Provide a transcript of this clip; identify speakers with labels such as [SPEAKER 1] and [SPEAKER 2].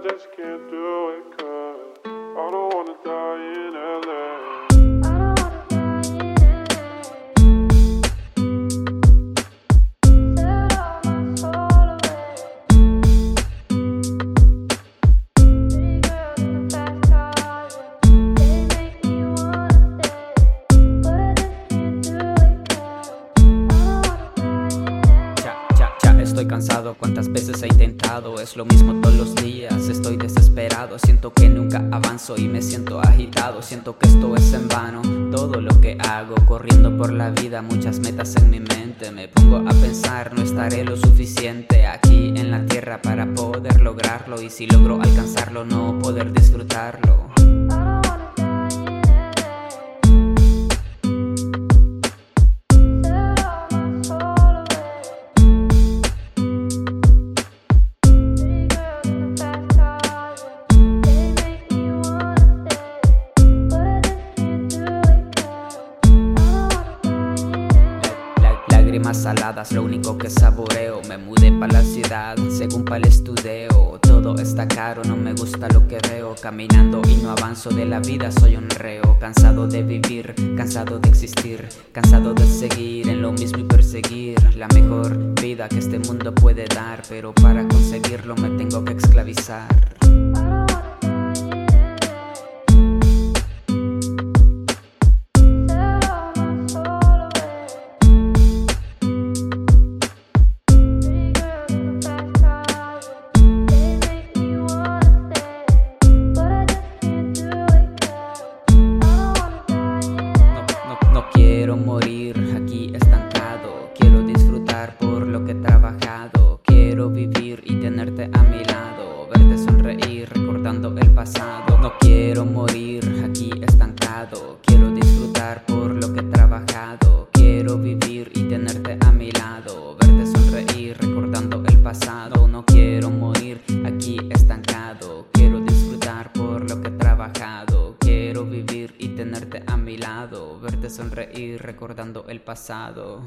[SPEAKER 1] I just can't do it cause I don't wanna die
[SPEAKER 2] estoy cansado, cuántas veces he intentado, es lo mismo todos los días, estoy desesperado, siento que nunca avanzo y me siento agitado, siento que esto es en vano, todo lo que hago, corriendo por la vida, muchas metas en mi mente, me pongo a pensar, no estaré lo suficiente aquí en la tierra para poder lograrlo y si logro alcanzarlo, no poder disfrutarlo. Lágrimas saladas, lo único que saboreo. Me mudé para la ciudad, según para el estudio. Todo está caro, no me gusta lo que veo. Caminando y no avanzo de la vida, soy un reo. Cansado de vivir, cansado de existir. Cansado de seguir en lo mismo y perseguir la mejor vida que este mundo puede dar. Pero para conseguirlo me tengo que esclavizar. No, quiero morir aquí estancado. Quiero disfrutar por lo que he trabajado. Quiero vivir y tenerte a mi lado. Verte sonreír recordando el pasado. No quiero morir aquí estancado. Sonreír recordando el pasado.